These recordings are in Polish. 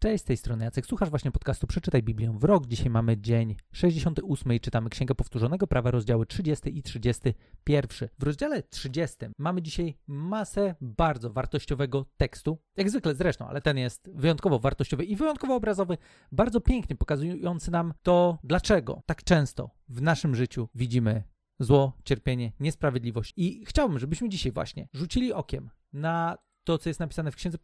Cześć, z tej strony Jacek. Słuchasz właśnie podcastu Przeczytaj Biblię w rok. Dzisiaj mamy dzień 68 i czytamy Księgę Powtórzonego Prawa, rozdziały 30 i 31. W rozdziale 30 mamy dzisiaj masę bardzo wartościowego tekstu. Jak zwykle zresztą, ale ten jest wyjątkowo wartościowy i wyjątkowo obrazowy, bardzo pięknie pokazujący nam to, dlaczego tak często w naszym życiu widzimy zło, cierpienie, niesprawiedliwość. I chciałbym, żebyśmy dzisiaj właśnie rzucili okiem na to, co jest napisane w Księdze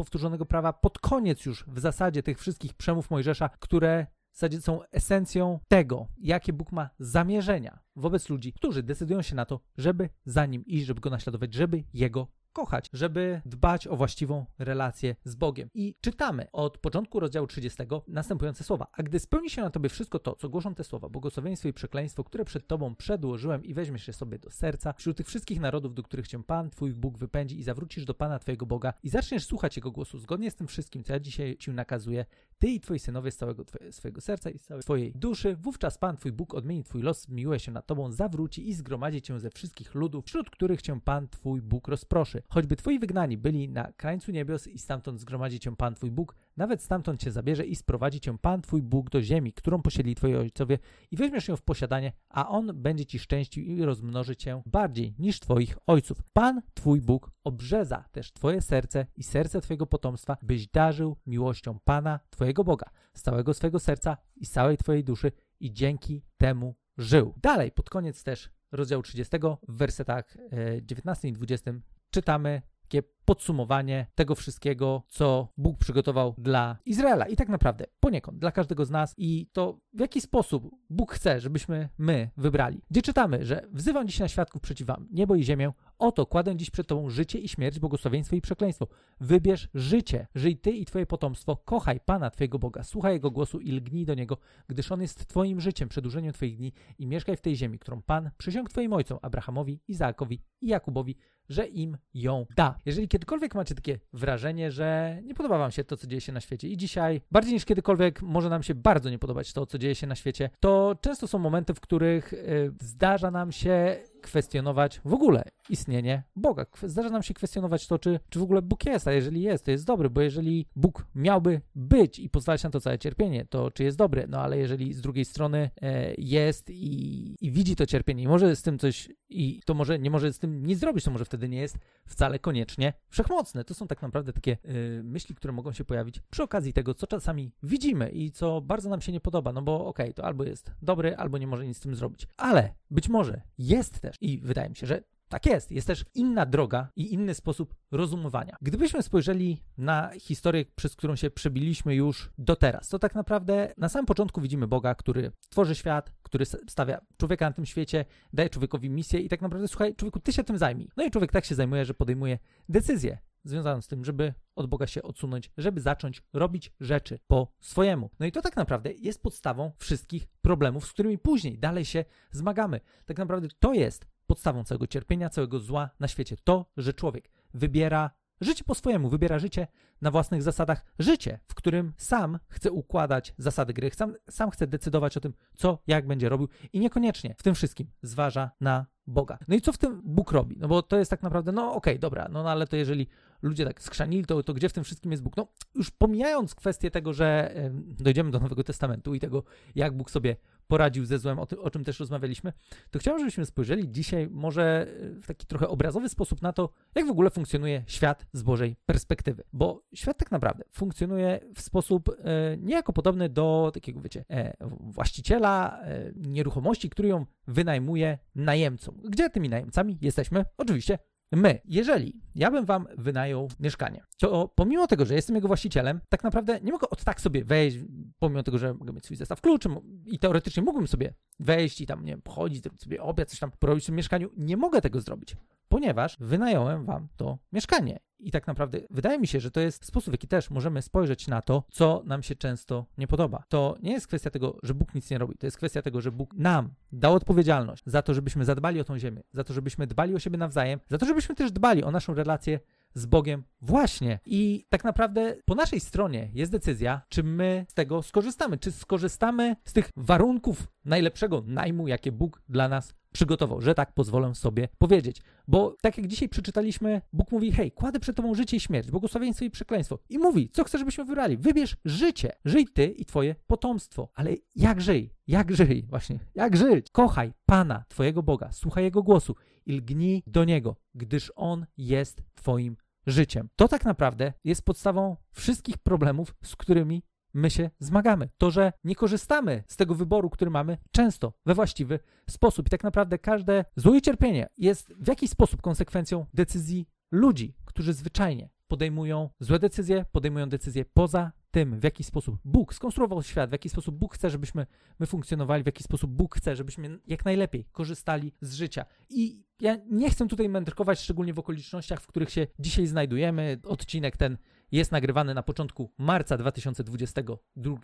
Powtórzonego Prawa pod koniec już w zasadzie tych wszystkich przemów Mojżesza, które w zasadzie są esencją tego, jakie Bóg ma zamierzenia wobec ludzi, którzy decydują się na to, żeby za nim iść, żeby go naśladować, żeby jego kochać, żeby dbać o właściwą relację z Bogiem. I czytamy od początku rozdziału 30 następujące słowa. A gdy spełni się na tobie wszystko to, co głoszą te słowa, błogosławieństwo i przekleństwo, które przed tobą przedłożyłem i weźmiesz je sobie do serca, wśród tych wszystkich narodów, do których cię Pan, twój Bóg wypędzi i zawrócisz do Pana twojego Boga i zaczniesz słuchać Jego głosu zgodnie z tym wszystkim, co ja dzisiaj ci nakazuję, ty i twoi synowie z całego twoje, swojego serca i z całej twojej duszy, wówczas Pan, twój Bóg odmieni twój los, miłuje się nad tobą, zawróci i zgromadzi cię ze wszystkich ludów, wśród których cię Pan, twój Bóg rozproszy choćby twoi wygnani byli na krańcu niebios i stamtąd zgromadzi cię Pan twój Bóg, nawet stamtąd cię zabierze i sprowadzi cię Pan twój Bóg do ziemi, którą posiedli twoi ojcowie i weźmiesz ją w posiadanie, a On będzie ci szczęścił i rozmnoży cię bardziej niż twoich ojców. Pan twój Bóg obrzeza też twoje serce i serce twojego potomstwa, byś darzył miłością Pana twojego Boga z całego swojego serca i całej twojej duszy i dzięki temu żył. Dalej, pod koniec też rozdziału 30 w wersetach 19 e, i 20 czytamy takie podsumowanie tego wszystkiego, co Bóg przygotował dla Izraela i tak naprawdę poniekąd dla każdego z nas i to w jaki sposób Bóg chce, żebyśmy my wybrali. Gdzie czytamy, że wzywam dziś na świadków przeciw wam, niebo i ziemię, oto kładę dziś przed tobą życie i śmierć, błogosławieństwo i przekleństwo. Wybierz życie, żyj ty i twoje potomstwo, kochaj Pana twojego Boga, słuchaj Jego głosu i lgnij do Niego, gdyż On jest twoim życiem, przedłużeniem twoich dni i mieszkaj w tej ziemi, którą Pan przysiągł twoim ojcom, Abrahamowi, Izaakowi i Jakubowi, że im ją da. Jeżeli kiedykolwiek macie takie wrażenie, że nie podoba wam się to, co dzieje się na świecie i dzisiaj, bardziej niż kiedykolwiek może nam się bardzo nie podobać to, co dzieje się na świecie, to często są momenty, w których y, zdarza nam się kwestionować w ogóle istnienie Boga. Zdarza nam się kwestionować to, czy, czy w ogóle Bóg jest, a jeżeli jest, to jest dobry, bo jeżeli Bóg miałby być i pozwalać na to całe cierpienie, to czy jest dobry? No ale jeżeli z drugiej strony e, jest i, i widzi to cierpienie i może z tym coś, i to może nie może z tym nic zrobić, to może wtedy nie jest wcale koniecznie wszechmocne. To są tak naprawdę takie e, myśli, które mogą się pojawić przy okazji tego, co czasami widzimy i co bardzo nam się nie podoba, no bo okej, okay, to albo jest dobry, albo nie może nic z tym zrobić. Ale być może jest też i wydaje mi się, że tak jest. Jest też inna droga i inny sposób rozumowania. Gdybyśmy spojrzeli na historię, przez którą się przebiliśmy już do teraz, to tak naprawdę na samym początku widzimy Boga, który tworzy świat, który stawia człowieka na tym świecie, daje człowiekowi misję i tak naprawdę, słuchaj, człowieku, ty się tym zajmij. No i człowiek tak się zajmuje, że podejmuje decyzje związaną z tym, żeby od Boga się odsunąć, żeby zacząć robić rzeczy po swojemu. No i to tak naprawdę jest podstawą wszystkich problemów, z którymi później dalej się zmagamy. Tak naprawdę to jest podstawą całego cierpienia, całego zła na świecie. To, że człowiek wybiera życie po swojemu, wybiera życie na własnych zasadach, życie, w którym sam chce układać zasady gry, sam, sam chce decydować o tym, co, jak będzie robił i niekoniecznie w tym wszystkim zważa na Boga. No i co w tym Bóg robi? No bo to jest tak naprawdę, no okej, okay, dobra, no, no ale to jeżeli ludzie tak skrzanili, to, to gdzie w tym wszystkim jest Bóg? No już pomijając kwestię tego, że dojdziemy do Nowego Testamentu i tego, jak Bóg sobie poradził ze złem, o, tym, o czym też rozmawialiśmy, to chciałbym, żebyśmy spojrzeli dzisiaj może w taki trochę obrazowy sposób na to, jak w ogóle funkcjonuje świat z Bożej perspektywy. Bo świat tak naprawdę funkcjonuje w sposób e, niejako podobny do takiego, wiecie, e, właściciela e, nieruchomości, który ją wynajmuje najemcom. Gdzie tymi najemcami jesteśmy? Oczywiście my, jeżeli ja bym wam wynajął mieszkanie, to pomimo tego, że jestem jego właścicielem, tak naprawdę nie mogę od tak sobie wejść, pomimo tego, że mogę mieć swój zestaw kluczy i teoretycznie mógłbym sobie wejść i tam, nie wiem, pochodzić, zrobić sobie obiad, coś tam porobić w tym mieszkaniu. Nie mogę tego zrobić, ponieważ wynająłem wam to mieszkanie. I tak naprawdę wydaje mi się, że to jest sposób, w jaki też możemy spojrzeć na to, co nam się często nie podoba. To nie jest kwestia tego, że Bóg nic nie robi. To jest kwestia tego, że Bóg nam dał odpowiedzialność za to, żebyśmy zadbali o tą ziemię, za to, żebyśmy dbali o siebie nawzajem, za to, żebyśmy też dbali o naszą relację z Bogiem właśnie. I tak naprawdę po naszej stronie jest decyzja, czy my z tego skorzystamy, czy skorzystamy z tych warunków najlepszego najmu, jakie Bóg dla nas przygotował, że tak pozwolę sobie powiedzieć. Bo tak jak dzisiaj przeczytaliśmy, Bóg mówi: Hej, kładę przed tobą życie i śmierć, błogosławieństwo i przekleństwo. I mówi, co chcesz, żebyśmy wybrali? Wybierz życie. Żyj ty i twoje potomstwo. Ale jak żyj? Jak żyj? Właśnie, jak żyć? Kochaj Pana, twojego Boga, słuchaj Jego głosu i lgnij do Niego, gdyż On jest twoim życiem. To tak naprawdę jest podstawą wszystkich problemów, z którymi my się zmagamy. To, że nie korzystamy z tego wyboru, który mamy często we właściwy sposób. I tak naprawdę każde złe cierpienie jest w jakiś sposób konsekwencją decyzji ludzi, którzy zwyczajnie podejmują złe decyzje, podejmują decyzje poza tym, w jaki sposób Bóg skonstruował świat, w jaki sposób Bóg chce, żebyśmy my funkcjonowali, w jaki sposób Bóg chce, żebyśmy jak najlepiej korzystali z życia. I ja nie chcę tutaj mędrkować, szczególnie w okolicznościach, w których się dzisiaj znajdujemy. Odcinek ten jest nagrywany na początku marca 2022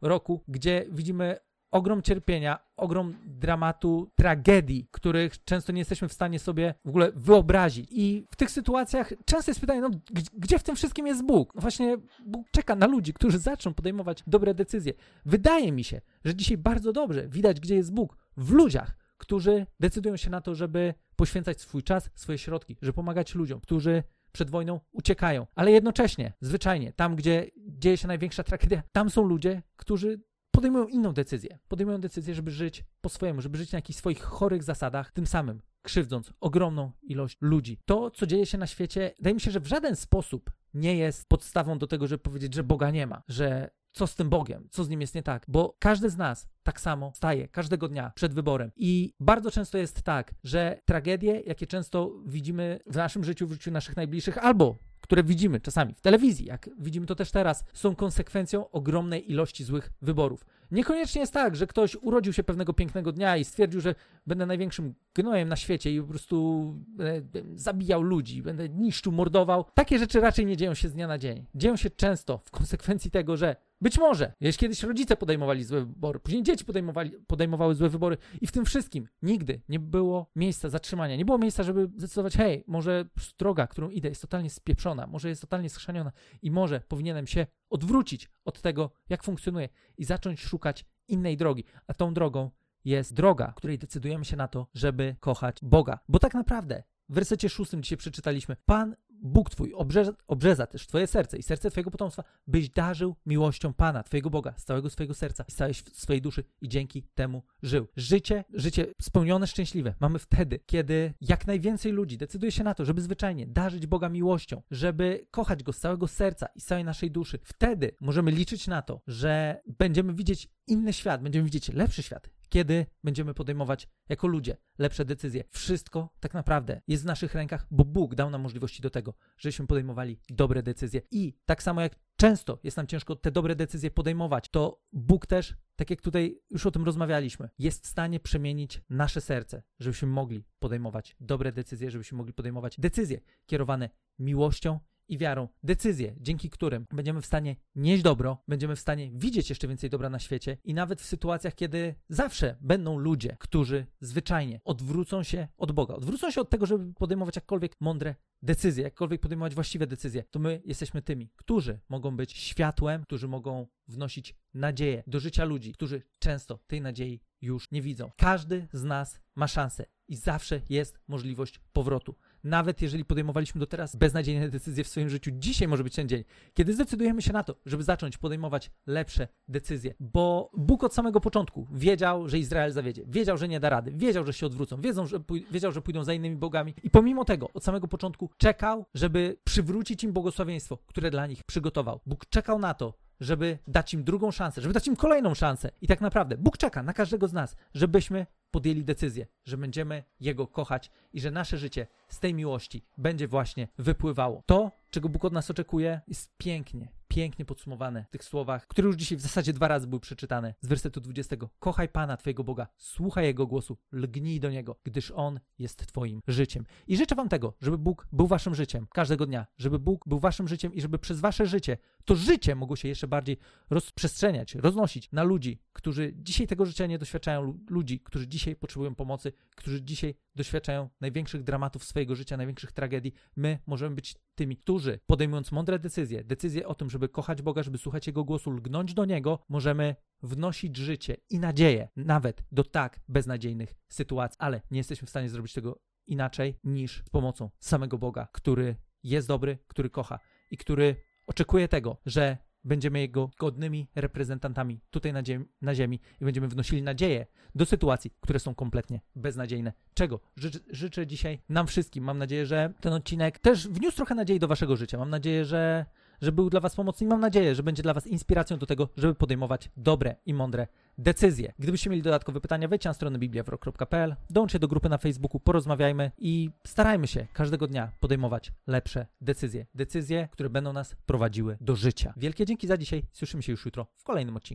roku, gdzie widzimy ogrom cierpienia, ogrom dramatu, tragedii, których często nie jesteśmy w stanie sobie w ogóle wyobrazić. I w tych sytuacjach często jest pytanie, no gdzie w tym wszystkim jest Bóg? No właśnie Bóg czeka na ludzi, którzy zaczną podejmować dobre decyzje. Wydaje mi się, że dzisiaj bardzo dobrze widać, gdzie jest Bóg w ludziach, którzy decydują się na to, żeby poświęcać swój czas, swoje środki, żeby pomagać ludziom, którzy przed wojną uciekają. Ale jednocześnie, zwyczajnie, tam, gdzie dzieje się największa tragedia, tam są ludzie, którzy podejmują inną decyzję. Podejmują decyzję, żeby żyć po swojemu, żeby żyć na jakichś swoich chorych zasadach, tym samym krzywdząc ogromną ilość ludzi. To, co dzieje się na świecie, wydaje mi się, że w żaden sposób nie jest podstawą do tego, żeby powiedzieć, że Boga nie ma, że co z tym Bogiem, co z nim jest nie tak, bo każdy z nas tak samo staje każdego dnia przed wyborem. I bardzo często jest tak, że tragedie, jakie często widzimy w naszym życiu, w życiu naszych najbliższych, albo które widzimy czasami w telewizji, jak widzimy to też teraz, są konsekwencją ogromnej ilości złych wyborów. Niekoniecznie jest tak, że ktoś urodził się pewnego pięknego dnia i stwierdził, że będę największym gnojem na świecie i po prostu będę zabijał ludzi, będę niszczył, mordował. Takie rzeczy raczej nie dzieją się z dnia na dzień. Dzieją się często w konsekwencji tego, że być może, jeśli kiedyś rodzice podejmowali złe wybory, później dzieci podejmowali, podejmowały złe wybory i w tym wszystkim nigdy nie było miejsca zatrzymania, nie było miejsca, żeby zdecydować, hej, może droga, którą idę jest totalnie spieprzona, może jest totalnie schrzaniona i może powinienem się odwrócić od tego, jak funkcjonuje i zacząć szukać innej drogi, a tą drogą jest droga, której decydujemy się na to, żeby kochać Boga. Bo tak naprawdę w wersecie szóstym dzisiaj przeczytaliśmy: Pan Bóg Twój obrzeża, obrzeża też Twoje serce i serce Twojego potomstwa, byś darzył miłością Pana, Twojego Boga, z całego swojego serca i z całej swojej duszy i dzięki temu żył. Życie, życie spełnione, szczęśliwe mamy wtedy, kiedy jak najwięcej ludzi decyduje się na to, żeby zwyczajnie darzyć Boga miłością, żeby kochać Go z całego serca i z całej naszej duszy. Wtedy możemy liczyć na to, że będziemy widzieć inny świat, będziemy widzieć lepszy świat, kiedy będziemy podejmować jako ludzie lepsze decyzje. Wszystko tak naprawdę jest w naszych rękach, bo Bóg dał nam możliwości do tego, żebyśmy podejmowali dobre decyzje. I tak samo jak często jest nam ciężko te dobre decyzje podejmować, to Bóg też, tak jak tutaj już o tym rozmawialiśmy, jest w stanie przemienić nasze serce, żebyśmy mogli podejmować dobre decyzje, żebyśmy mogli podejmować decyzje kierowane miłością i wiarą decyzje, dzięki którym będziemy w stanie nieść dobro, będziemy w stanie widzieć jeszcze więcej dobra na świecie i nawet w sytuacjach, kiedy zawsze będą ludzie, którzy zwyczajnie odwrócą się od Boga, odwrócą się od tego, żeby podejmować jakkolwiek mądre decyzje, jakkolwiek podejmować właściwe decyzje, to my jesteśmy tymi, którzy mogą być światłem, którzy mogą wnosić nadzieję do życia ludzi, którzy często tej nadziei już nie widzą. Każdy z nas ma szansę i zawsze jest możliwość powrotu nawet jeżeli podejmowaliśmy do teraz beznadziejne decyzje w swoim życiu, dzisiaj może być ten dzień, kiedy zdecydujemy się na to, żeby zacząć podejmować lepsze decyzje. Bo Bóg od samego początku wiedział, że Izrael zawiedzie, wiedział, że nie da rady, wiedział, że się odwrócą, wiedzą, że wiedział, że pójdą za innymi bogami i pomimo tego od samego początku czekał, żeby przywrócić im błogosławieństwo, które dla nich przygotował. Bóg czekał na to, żeby dać im drugą szansę, żeby dać im kolejną szansę. I tak naprawdę Bóg czeka na każdego z nas, żebyśmy podjęli decyzję, że będziemy Jego kochać i że nasze życie z tej miłości będzie właśnie wypływało. To, czego Bóg od nas oczekuje, jest pięknie, pięknie podsumowane w tych słowach, które już dzisiaj w zasadzie dwa razy były przeczytane z wersetu 20. Kochaj Pana, Twojego Boga, słuchaj Jego głosu, lgnij do Niego, gdyż On jest Twoim życiem. I życzę Wam tego, żeby Bóg był Waszym życiem każdego dnia, żeby Bóg był Waszym życiem i żeby przez Wasze życie to życie mogło się jeszcze bardziej rozprzestrzeniać, roznosić na ludzi, którzy dzisiaj tego życia nie doświadczają, ludzi, którzy dzisiaj potrzebują pomocy, którzy dzisiaj doświadczają największych dramatów swojego życia, największych tragedii. My możemy być tymi, którzy podejmując mądre decyzje, decyzje o tym, żeby kochać Boga, żeby słuchać Jego głosu, lgnąć do Niego, możemy wnosić życie i nadzieję nawet do tak beznadziejnych sytuacji, ale nie jesteśmy w stanie zrobić tego inaczej niż z pomocą samego Boga, który jest dobry, który kocha i który oczekuje tego, że będziemy Jego godnymi reprezentantami tutaj na, ziem na ziemi i będziemy wnosili nadzieję do sytuacji, które są kompletnie beznadziejne. Czego życzę, życzę dzisiaj nam wszystkim. Mam nadzieję, że ten odcinek też wniósł trochę nadziei do waszego życia. Mam nadzieję, że że był dla Was pomocny i mam nadzieję, że będzie dla Was inspiracją do tego, żeby podejmować dobre i mądre decyzje. Gdybyście mieli dodatkowe pytania, wejdźcie na stronę bibliawrok.pl, dołączcie do grupy na Facebooku, porozmawiajmy i starajmy się każdego dnia podejmować lepsze decyzje. Decyzje, które będą nas prowadziły do życia. Wielkie dzięki za dzisiaj. Słyszymy się już jutro w kolejnym odcinku.